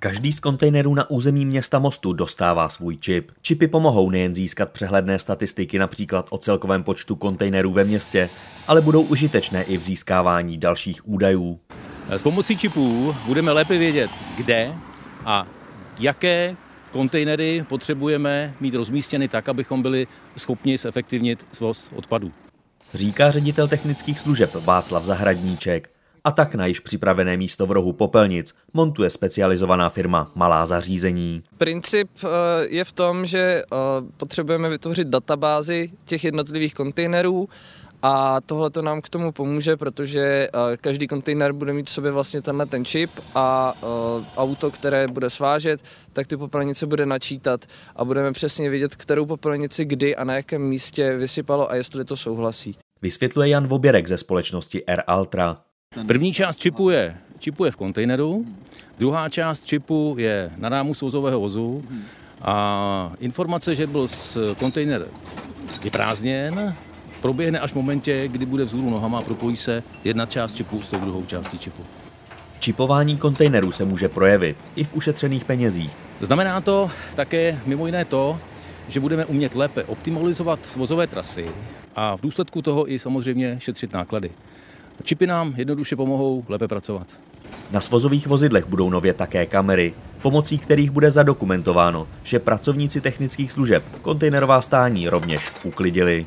Každý z kontejnerů na území města Mostu dostává svůj čip. Čipy pomohou nejen získat přehledné statistiky například o celkovém počtu kontejnerů ve městě, ale budou užitečné i v získávání dalších údajů. S pomocí čipů budeme lépe vědět, kde a jaké kontejnery potřebujeme mít rozmístěny tak, abychom byli schopni zefektivnit svoz odpadů. Říká ředitel technických služeb Václav Zahradníček. A tak na již připravené místo v rohu popelnic montuje specializovaná firma Malá zařízení. Princip eh, je v tom, že eh, potřebujeme vytvořit databázi těch jednotlivých kontejnerů a tohle to nám k tomu pomůže, protože eh, každý kontejner bude mít v sobě vlastně tenhle ten čip a auto, které bude svážet, tak ty popelnice bude načítat a budeme přesně vědět, kterou popelnici kdy a na jakém místě vysypalo a jestli to souhlasí. Vysvětluje Jan Voběrek ze společnosti R Altra. První část čipu je, čipu je v kontejneru, druhá část čipu je na rámu souzového vozu a informace, že byl z kontejner vyprázdněn, proběhne až v momentě, kdy bude vzhůru nohama a propojí se jedna část čipu s tou druhou částí čipu. Čipování kontejnerů se může projevit i v ušetřených penězích. Znamená to také mimo jiné to, že budeme umět lépe optimalizovat vozové trasy a v důsledku toho i samozřejmě šetřit náklady. Čipy nám jednoduše pomohou lépe pracovat. Na svozových vozidlech budou nově také kamery, pomocí kterých bude zadokumentováno, že pracovníci technických služeb kontejnerová stání rovněž uklidili.